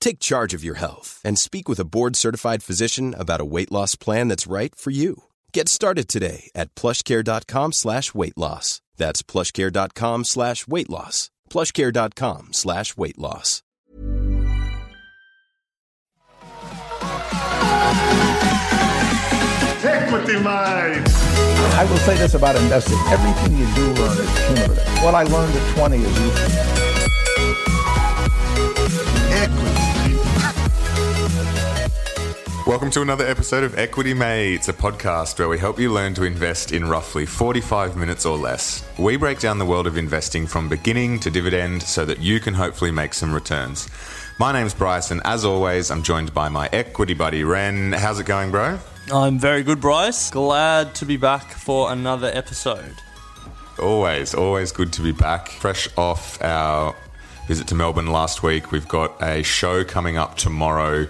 Take charge of your health and speak with a board-certified physician about a weight loss plan that's right for you. Get started today at plushcare.com slash weight loss. That's plushcare.com slash weight loss. plushcare.com slash weight loss. Equity Mates. I will say this about investing. Everything you do learn is cumulative. What I learned at 20 is useful. Welcome to another episode of Equity Mates, a podcast where we help you learn to invest in roughly 45 minutes or less. We break down the world of investing from beginning to dividend so that you can hopefully make some returns. My name's Bryce, and as always, I'm joined by my equity buddy Ren. How's it going, bro? I'm very good, Bryce. Glad to be back for another episode. Always, always good to be back. Fresh off our visit to Melbourne last week, we've got a show coming up tomorrow,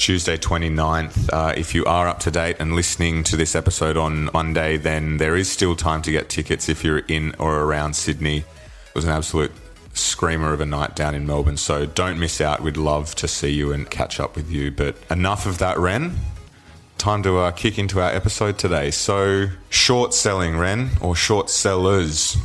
Tuesday 29th. Uh, if you are up to date and listening to this episode on Monday, then there is still time to get tickets if you're in or around Sydney. It was an absolute screamer of a night down in Melbourne, so don't miss out. We'd love to see you and catch up with you. But enough of that, Ren time to uh, kick into our episode today. So, short selling, Ren, or short sellers,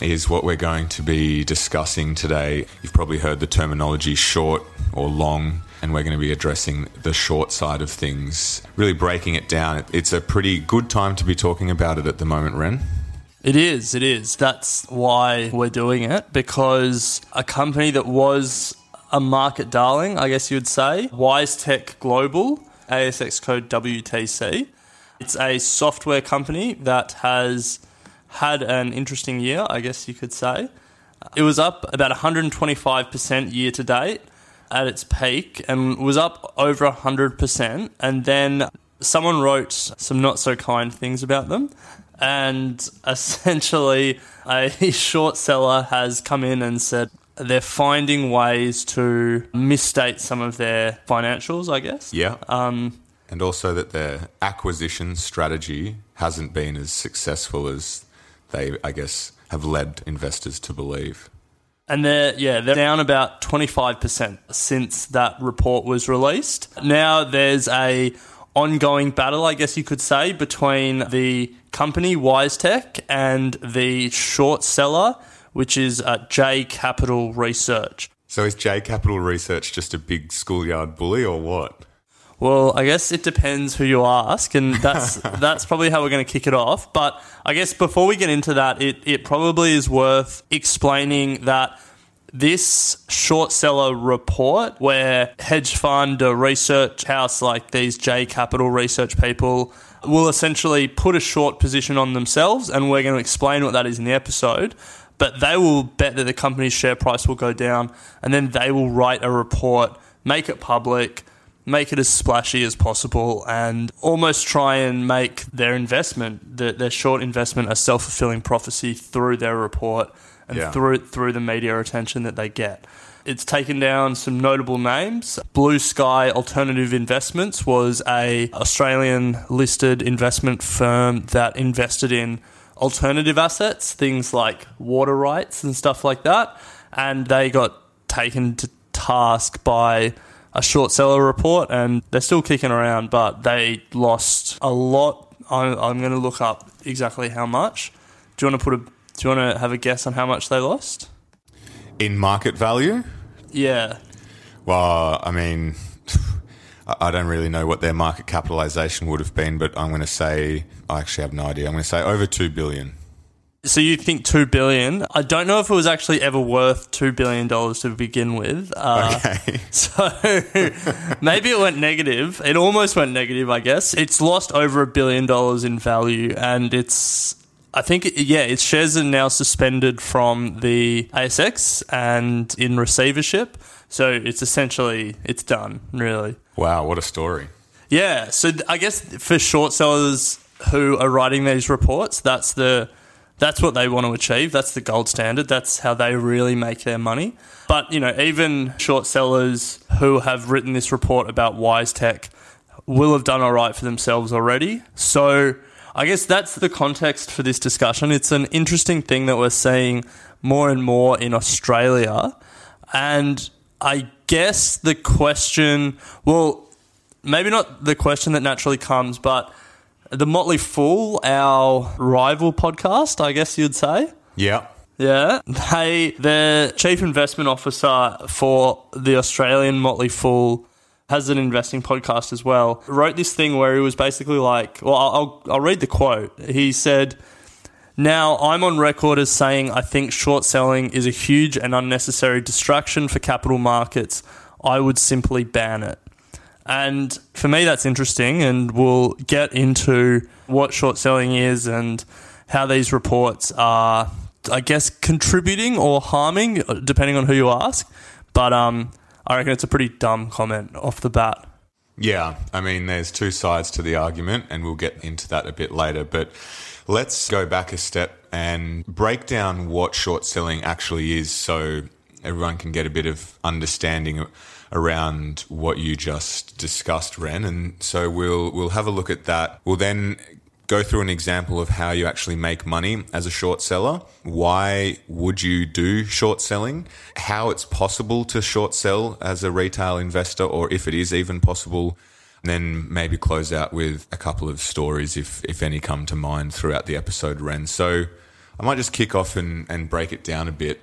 is what we're going to be discussing today. You've probably heard the terminology short or long, and we're going to be addressing the short side of things, really breaking it down. It's a pretty good time to be talking about it at the moment, Ren. It is, it is. That's why we're doing it because a company that was a market darling, I guess you would say, WiseTech Global, ASX code WTC. It's a software company that has had an interesting year, I guess you could say. It was up about 125% year to date at its peak and was up over 100%. And then someone wrote some not so kind things about them. And essentially, a short seller has come in and said they're finding ways to misstate some of their financials, I guess. Yeah. Um, and also that their acquisition strategy hasn't been as successful as they, I guess, have led investors to believe. And they're yeah, they're down about 25% since that report was released. Now there's a ongoing battle, I guess you could say, between the company WiseTech and the short seller, which is uh, J Capital Research. So is J Capital Research just a big schoolyard bully or what? Well, I guess it depends who you ask, and that's that's probably how we're going to kick it off. But I guess before we get into that, it, it probably is worth explaining that this short seller report, where hedge fund or research house like these J Capital research people will essentially put a short position on themselves, and we're going to explain what that is in the episode. But they will bet that the company's share price will go down, and then they will write a report, make it public make it as splashy as possible and almost try and make their investment, their, their short investment, a self fulfilling prophecy through their report and Yeah. through through the media attention that they get. It's taken down some notable names. Blue Sky Alternative Investments was a Australian listed investment firm that invested in alternative assets, things like water rights and stuff like that, and they got taken to task by a short seller report, and they're still kicking around, but they lost a lot. I'm, I'm going to look up exactly how much. Do you want to put a? Do you want to have a guess on how much they lost? In market value? Yeah, Well, I mean, I I don't really know what their market capitalization would have been, but I'm going to say, I actually have no idea. I'm going to say over 2 billion. So you think two billion? I don't know if it was actually ever worth two billion dollars to begin with. Uh, Okay. So maybe it went negative. It almost went negative, I guess. It's lost over a billion dollars in value, and it's. I think, yeah, its shares are now suspended from the ASX and in receivership. So it's essentially it's done, really. Wow, what a story. Yeah, so I guess for short sellers who are writing these reports, that's the that's what they want to achieve. That's the gold standard. That's how they really make their money. But you know, even short sellers who have written this report about WiseTech will have done all right for themselves already. So I guess that's the context for this discussion. It's an interesting thing that we're seeing more and more in Australia. And I guess the question, well, maybe not the question that naturally comes, but the Motley Fool, our rival podcast, I guess you'd say. Yeah. Yeah, they the chief investment officer for the Australian Motley Fool has an investing podcast as well. Wrote this thing where he was basically like, well, I'll I'll read the quote. He said. Now, I'm on record as saying I think short selling is a huge and unnecessary distraction for capital markets. I would simply ban it. And for me, that's interesting, and we'll get into what short selling is and how these reports are, I guess, contributing or harming, depending on who you ask. But um, I reckon it's a pretty dumb comment off the bat. Yeah, I mean, there's two sides to the argument, and we'll get into that a bit later. But let's go back a step and break down what short selling actually is so everyone can get a bit of understanding around what you just discussed, Ren. And so we'll we'll have a look at that. We'll then go through an example of how you actually make money as a short seller. Why would you do short selling? How it's possible to short sell as a retail investor, or if it is even possible. And then maybe close out with a couple of stories, if if any come to mind throughout the episode, Ren. So I might just kick off and, and break it down a bit.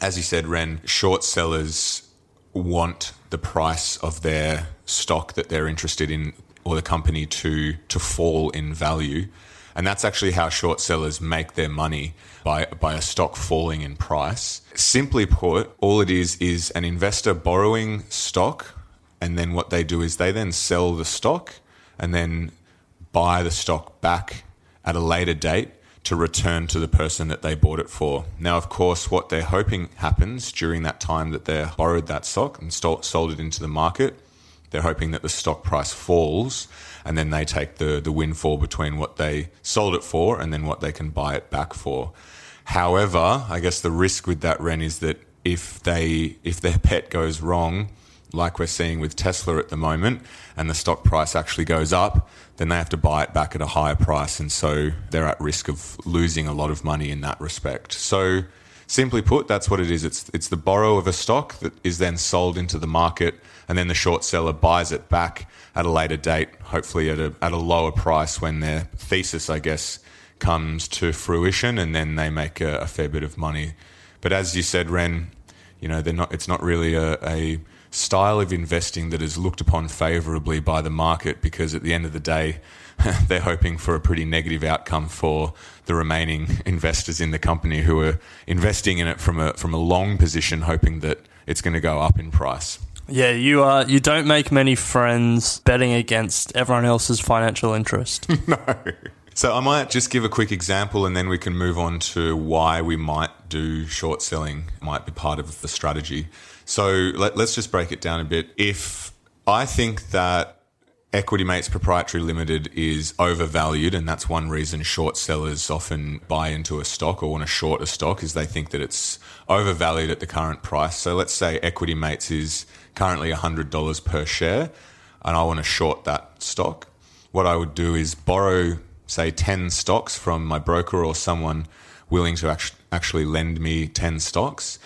As you said, Ren, short sellers want the price of their stock that they're interested in or the company to to fall in value. And that's actually how short sellers make their money by by a stock falling in price. Simply put, all it is is an investor borrowing stock and then what they do is they then sell the stock and then buy the stock back at a later date to return to the person that they bought it for. Now, of course, what they're hoping happens during that time that they borrowed that stock and stole, sold it into the market, they're hoping that the stock price falls and then they take the, the windfall between what they sold it for and then what they can buy it back for. However, I guess the risk with that, Ren, is that if they if their pet goes wrong, like we're seeing with Tesla at the moment, and the stock price actually goes up, then they have to buy it back at a higher price. And so they're at risk of losing a lot of money in that respect. So, simply put, that's what it is. It's, it's the borrow of a stock that is then sold into the market, and then the short seller buys it back at a later date, hopefully at a, at a lower price when their thesis, I guess, comes to fruition, and then they make a, a fair bit of money. But as you said, Ren, you know, they're not, it's not really a, a style of investing that is looked upon favorably by the market because at the end of the day, they're hoping for a pretty negative outcome for the remaining investors in the company who are investing in it from a from a long position, hoping that it's going to go up in price. Yeah, you are. You don't make many friends betting against everyone else's financial interest. No. So I might just give a quick example and then we can move on to why we might do short selling, might be part of the strategy. So let, us just break it down a bit. If I think that Equity Mates Proprietary Limited is overvalued, and that's one reason short sellers often buy into a stock or want to short a stock, is they think that it's overvalued at the current price. So let's say Equity Mates is currently $100 per share, and I want to short that stock. What I would do is borrow say 10 stocks from my broker or someone willing to actually lend me 10 stocks,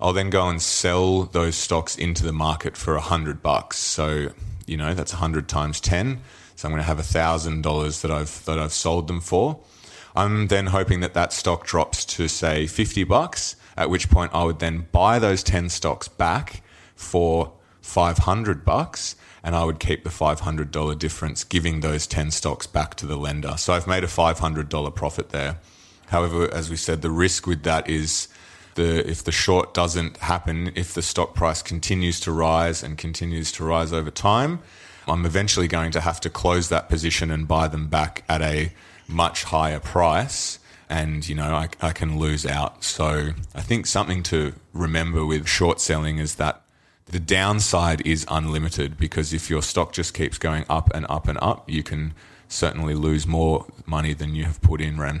I'll then go and sell those stocks into the market for a 100 bucks. So, you know, that's a 100 times 10. So I'm going to have a $1,000 that I've that I've sold them for. I'm then hoping that that stock drops to say 50 bucks, at which point I would then buy those 10 stocks back for 500 bucks and I would keep the $500 difference, giving those 10 stocks back to the lender. So I've made a $500 profit there. However, as we said, the risk with that is the if the short doesn't happen, if the stock price continues to rise and continues to rise over time, I'm eventually going to have to close that position and buy them back at a much higher price. And, you know, I, I can lose out. So I think something to remember with short selling is that the downside is unlimited because if your stock just keeps going up and up and up, you can certainly lose more money than you have put in, Ren.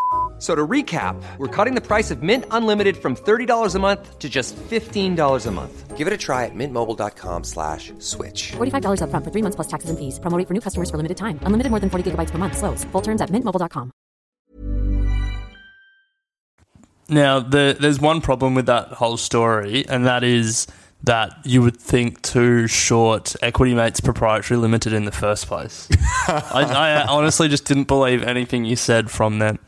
So to recap, we're cutting the price of Mint Unlimited from $30 a month to just $15 a month. Give it a try at mintmobile.com slash switch. $45 upfront for three months plus taxes and fees. Promo for new customers for limited time. Unlimited more than 40 gigabytes per month. Slows. Full terms at mintmobile.com. Now, the, there's one problem with that whole story, and that is that you would think too short Equity Mates Proprietary Limited in the first place. I, I honestly just didn't believe anything you said from them.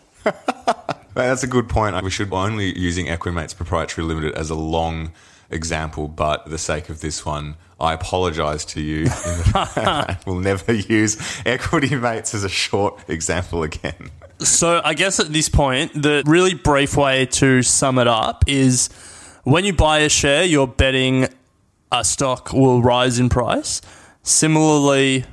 That's a good point. We should only using Equity Mates Proprietary Limited as a long example, but for the sake of this one, I apologise to you. we'll never use Equity Mates as a short example again. So, I guess at this point, the really brief way to sum it up is when you buy a share, you're betting a stock will rise in price. Similarly,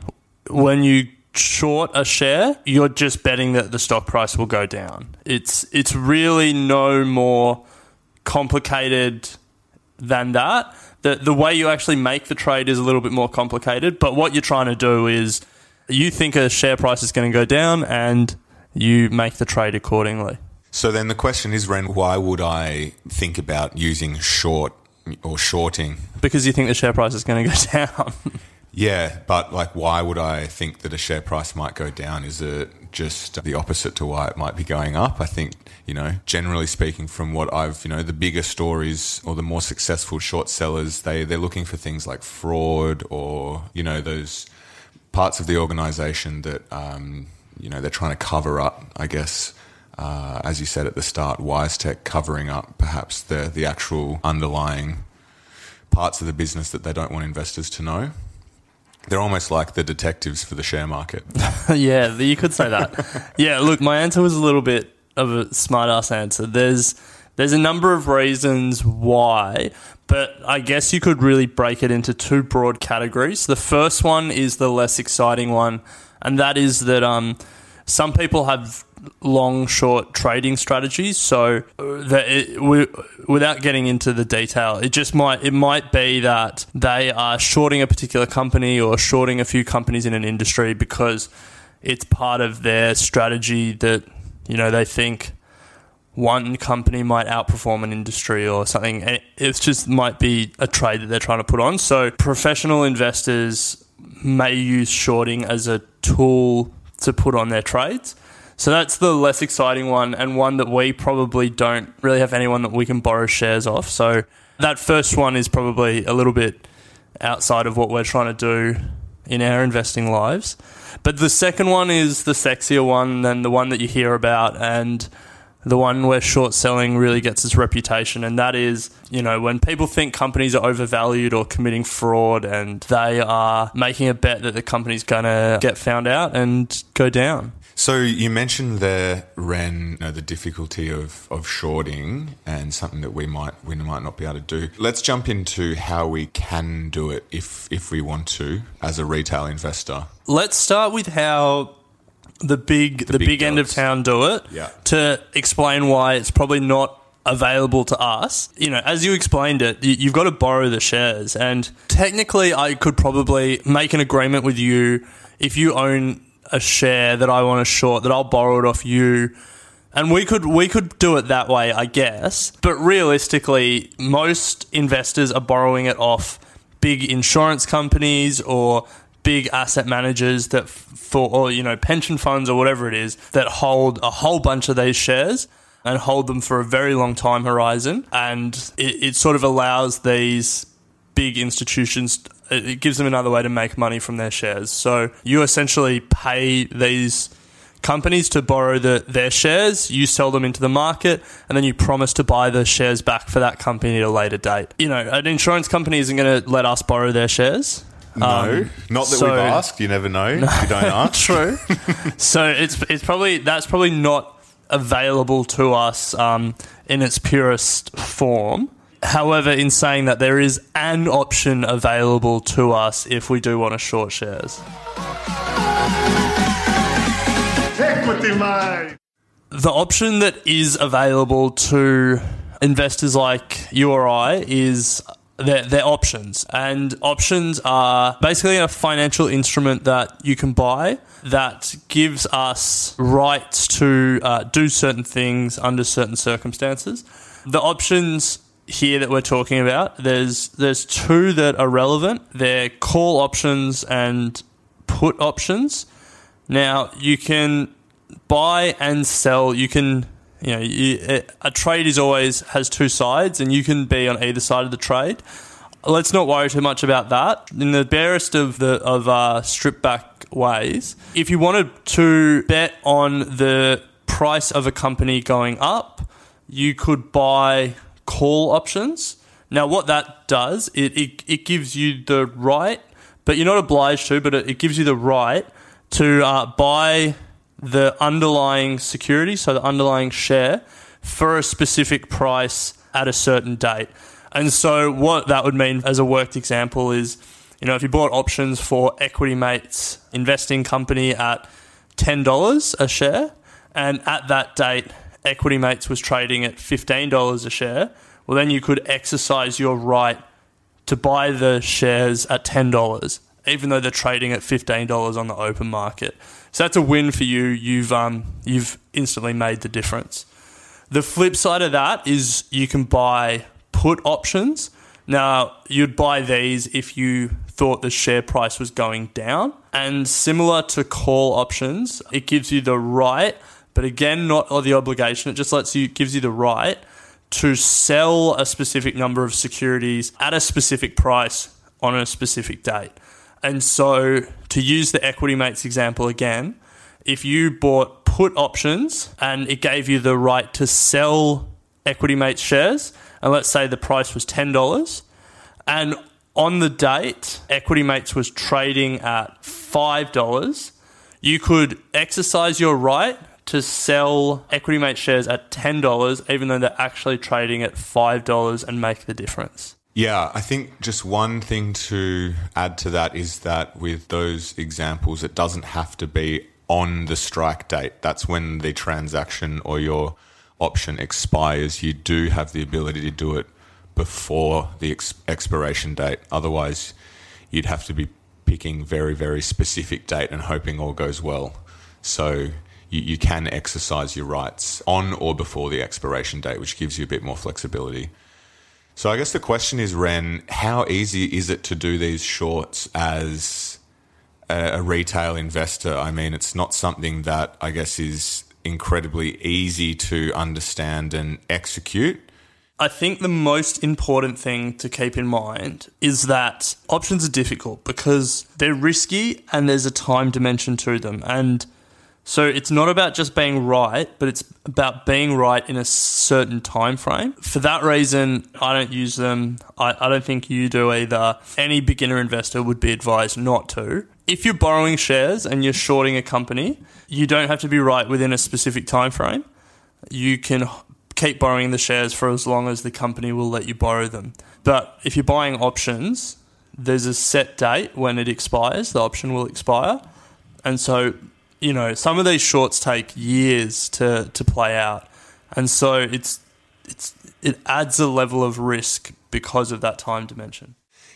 when you short a share, you're just betting that the stock price will go down. It's it's really no more complicated than that. The the way you actually make the trade is a little bit more complicated, but what you're trying to do is you think a share price is going to go down and you make the trade accordingly. So then the question is, Ren, why would I think about using short or shorting? Because you think the share price is going to go down. Yeah, but like, why would I think that a share price might go down? Is it just the opposite to why it might be going up? I think, you know, generally speaking, from what I've, you know, the bigger stories or the more successful short sellers, they, they're looking for things like fraud or, you know, those parts of the organization that, um, you know, they're trying to cover up, I guess. Uh, as you said at the start, WiseTech covering up perhaps the, the actual underlying parts of the business that they don't want investors to know. They're almost like the detectives for the share market. yeah, you could say that. yeah, look, my answer was a little bit of a smart ass answer. There's there's a number of reasons why, but I guess you could really break it into two broad categories. The first one is the less exciting one, and that is that um, some people have long short trading strategies. So uh, that it, we, without getting into the detail, it just might it might be that they are shorting a particular company or shorting a few companies in an industry because it's part of their strategy that you know they think one company might outperform an industry or something. It just might be a trade that they're trying to put on. So professional investors may use shorting as a tool to put on their trades. So that's the less exciting one, and one that we probably don't really have anyone that we can borrow shares off. So that first one is probably a little bit outside of what we're trying to do in our investing lives. But the second one is the sexier one than the one that you hear about, and the one where short selling really gets its reputation, and that is, you know, when people think companies are overvalued or committing fraud and they are making a bet that the company's going to get found out and go down. So you mentioned there, Ren, you know, the difficulty of, of shorting and something that we might we might not be able to do. Let's jump into how we can do it if if we want to as a retail investor. Let's start with how the big the, big big, end of town do it Yeah. to explain why it's probably not available to us. You know, as you explained it, you've got to borrow the shares and technically I could probably make an agreement with you if you own a share that I want to short that I'll borrow it off you. And we could we could do it that way, I guess. But realistically, most investors are borrowing it off big insurance companies or big asset managers that for or you know pension funds or whatever it is that hold a whole bunch of these shares and hold them for a very long time horizon and it, it sort of allows these big institutions it gives them another way to make money from their shares so you essentially pay these companies to borrow the, their shares, you sell them into the market, and then you promise to buy the shares back for that company at a later date. You know, an insurance company isn't going to let us borrow their shares. No, Um, not that so- we've asked. You never know. if You don't ask. True. so it's it's probably that's probably not available to us um, in its purest form. However, in saying that, there is an option available to us if we do want to short shares. Equity Mate. The option that is available to investors like you or I is their, their options. And options are basically a financial instrument that you can buy that gives us rights to uh, do certain things under certain circumstances. The options here that we're talking about, there's there's two that are relevant. They're call options and put options. Now you can buy and sell. You can, you know, you, a trade is always has two sides, and you can be on either side of the trade. Let's not worry too much about that. In the barest of the of uh, strip back ways, if you wanted to bet on the price of a company going up, you could buy call options. Now, what that does, it, it, it gives you the right, but you're not obliged to, but it, it gives you the right to uh, buy the underlying security, so the underlying share, for a specific price at a certain date. And so, what that would mean as a worked example is, you know, if you bought options for Equity Mates investing company at $10 a share, and at that date, Equity Mates was trading at $15 a share, well, then you could exercise your right to buy the shares at $10, even though they're trading at $15 on the open market. So that's a win for you. You've, um, you've instantly made the difference. The flip side of that is you can buy put options. Now, you'd buy these if you thought the share price was going down. And similar to call options, it gives you the right, but again, not the obligation. It just lets you, gives you the right to sell a specific number of securities at a specific price on a specific date. And so, to use the Equity Mates example again, if you bought put options and it gave you the right to sell Equity Mates shares, and let's say the price was $10, and on the date, Equity Mates was trading at $5, you could exercise your right to sell Equity Mate shares at $10, even though they're actually trading at $5 and make the difference. Yeah, I think just one thing to add to that is that with those examples, it doesn't have to be on the strike date. That's when the transaction or your option expires. You do have the ability to do it before the ex- expiration date. Otherwise, you'd have to be picking very, very specific date and hoping all goes well. So you, you can exercise your rights on or before the expiration date, which gives you a bit more flexibility. So I guess the question is, Ren, how easy is it to do these shorts as a, a retail investor? I mean, it's not something that I guess is incredibly easy to understand and execute. I think the most important thing to keep in mind is that options are difficult because they're risky and there's a time dimension to them. And so it's not about just being right, but it's about being right in a certain time frame. For that reason, I don't use them. I, I don't think you do either. Any beginner investor would be advised not to. If you're borrowing shares and you're shorting a company, you don't have to be right within a specific time frame. You can keep borrowing the shares for as long as the company will let you borrow them. But if you're buying options, there's a set date when it expires, the option will expire. And so you know, some of these shorts take years to, to play out. And so it's it's it adds a level of risk because of that time dimension.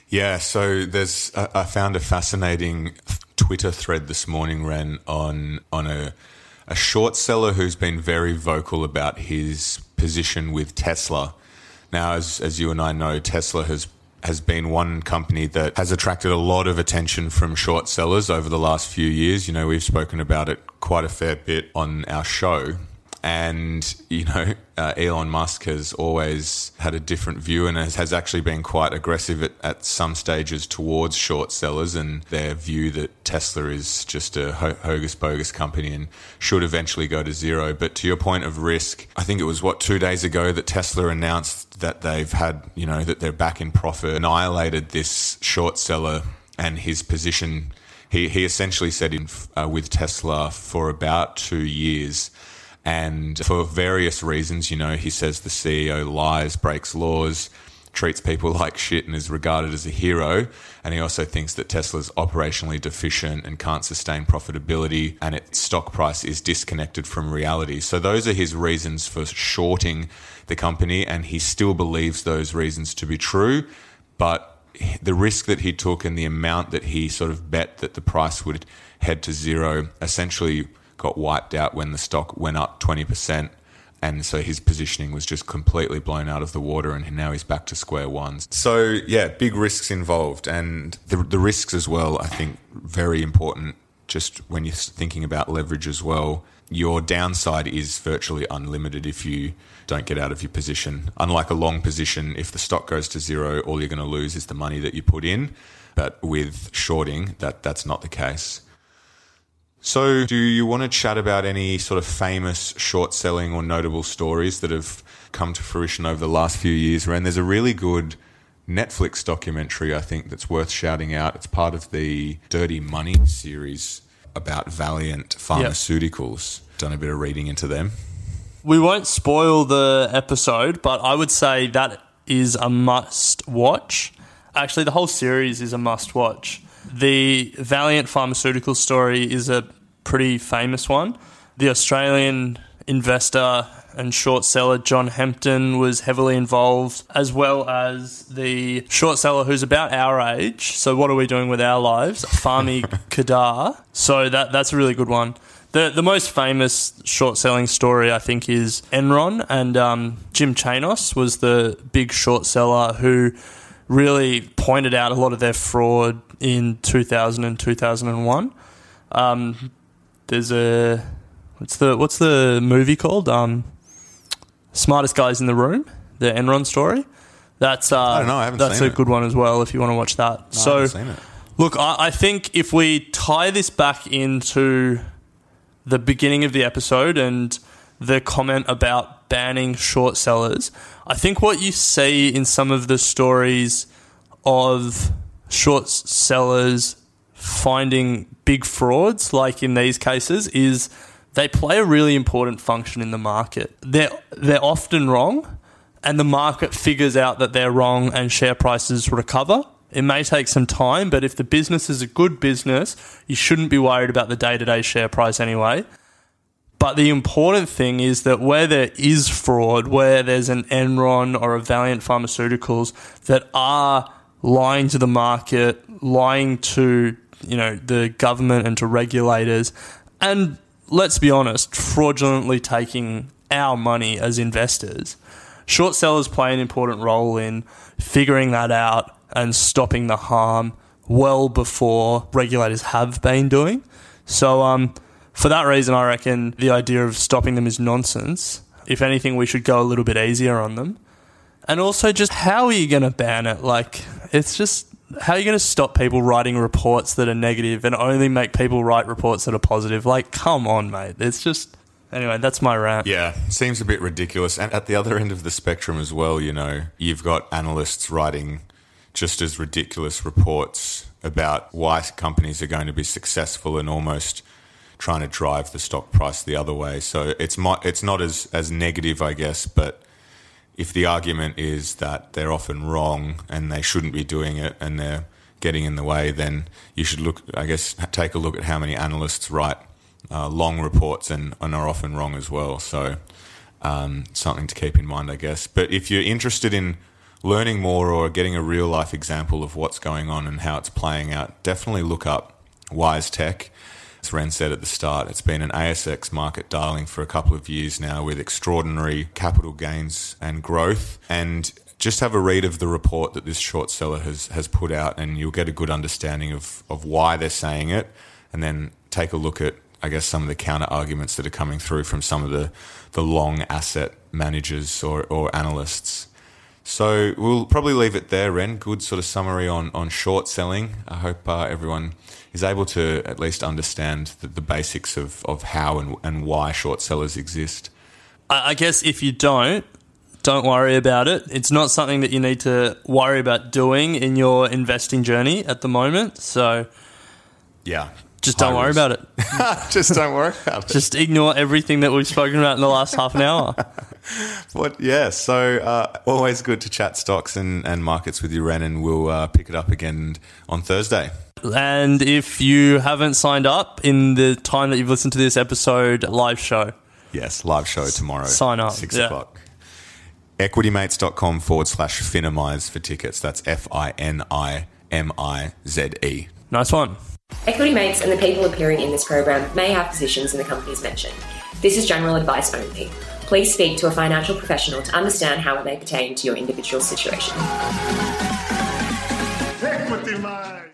Yeah, so there's I found a fascinating Twitter thread this morning, Ren on on a a short seller who's been very vocal about his position with Tesla. Now, as as you and I know, Tesla has has been one company that has attracted a lot of attention from short sellers over the last few years. You know, we've spoken about it quite a fair bit on our show. And, you know, uh, Elon Musk has always had a different view and has, has actually been quite aggressive at, at, some stages towards short sellers and their view that Tesla is just a ho- hocus pocus company and should eventually go to zero. But to your point of risk, I think it was what, two days ago that Tesla announced that they've had, you know, that they're back in profit, annihilated this short seller and his position. He, he essentially said in, uh, with Tesla for about two years and for various reasons, you know, he says the CEO lies, breaks laws, treats people like shit, and is regarded as a hero. And he also thinks that Tesla's operationally deficient and can't sustain profitability, and its stock price is disconnected from reality. So, those are his reasons for shorting the company, and he still believes those reasons to be true. But the risk that he took and the amount that he sort of bet that the price would head to zero essentially got wiped out when the stock went up 20%. And so his positioning was just completely blown out of the water, and now he's back to square ones. So, yeah, big risks involved. And the, the risks as well, I think, very important just when you're thinking about leverage as well. Your downside is virtually unlimited if you don't get out of your position. Unlike a long position, if the stock goes to zero, all you're going to lose is the money that you put in. But with shorting, that, that's not the case. So, do you want to chat about any sort of famous short selling or notable stories that have come to fruition over the last few years? And there's a really good Netflix documentary, I think, that's worth shouting out. It's part of the Dirty Money series about Valeant Pharmaceuticals. Yep. Done a bit of reading into them. We won't spoil the episode, but I would say that is a must watch. Actually, the whole series is a must watch. The Valeant Pharmaceutical story is a pretty famous one. The Australian investor and short seller John Hempton was heavily involved, as well as the short seller who's about our age. So, what are we doing with our lives? Fahmi Quadir. So, that, that's a really good one. The, the most famous short selling story, I think, is Enron. And um, Jim Chanos was the big short seller who really pointed out a lot of their fraud in 2000 and 2001. Um, there's a what's the what's the movie called? Um, Smartest guys in the room, the Enron story. That's uh, I don't know. I haven't that's a it. good one as well if you want to watch that. No, I so, haven't seen it. look, I, I think if we tie this back into the beginning of the episode and the comment about banning short sellers, I think what you see in some of the stories of short sellers finding big frauds, like in these cases, is they play a really important function in the market. They're they're often wrong, and the market figures out that they're wrong, and share prices recover. It may take some time, but if the business is a good business, you shouldn't be worried about the day to day share price anyway. But the important thing is that where there is fraud, where there's an Enron or a Valeant Pharmaceuticals that are lying to the market, lying to you know the government and to regulators, and let's be honest, fraudulently taking our money as investors. Short sellers play an important role in figuring that out and stopping the harm well before regulators have been doing. So, um, for that reason, I reckon the idea of stopping them is nonsense. If anything, we should go a little bit easier on them. And also, just how are you going to ban it? Like, it's just how are you going to stop people writing reports that are negative and only make people write reports that are positive? Like, come on, mate. It's just. Anyway, that's my rant. Yeah, seems a bit ridiculous. And at the other end of the spectrum as well, you know, you've got analysts writing just as ridiculous reports about why companies are going to be successful and almost trying to drive the stock price the other way. So it's it's not as as negative, I guess, but if the argument is that they're often wrong and they shouldn't be doing it and they're getting in the way, then you should look, I guess, take a look at how many analysts write uh, long reports and, and, are often wrong as well. So, um, something to keep in mind, I guess. But if you're interested in learning more or getting a real life example of what's going on and how it's playing out, definitely look up WiseTech. As Ren said at the start, it's been an ASX market darling for a couple of years now with extraordinary capital gains and growth. And just have a read of the report that this short seller has, has put out, and you'll get a good understanding of, of why they're saying it. And then take a look at, I guess, some of the counter arguments that are coming through from some of the, the long asset managers or, or analysts. So we'll probably leave it there, Ren. Good sort of summary on, on short selling. I hope uh, everyone is able to at least understand the, the basics of, of how and, and why short sellers exist. I I guess if you don't, don't worry about it. It's not something that you need to worry about doing in your investing journey at the moment. So Yeah. Just don't worry about it. Just don't worry about it. Just ignore everything that we've spoken about in the last half an hour. What? Yeah. So uh, always good to chat stocks and, and markets with you, Ren, and we'll uh, pick it up again on Thursday. And if you haven't signed up in the time that you've listened to this episode, live show. Yes, live show tomorrow. Sign up, Six yeah. o'clock. Equitymates.com forward slash Finimize for tickets. That's F I N I M I Z E. Nice one. Equity Mates and the people appearing in this program may have positions in the companies mentioned. This is general advice only. Please speak to a financial professional to understand how it may pertain to your individual situation. Equity Mate.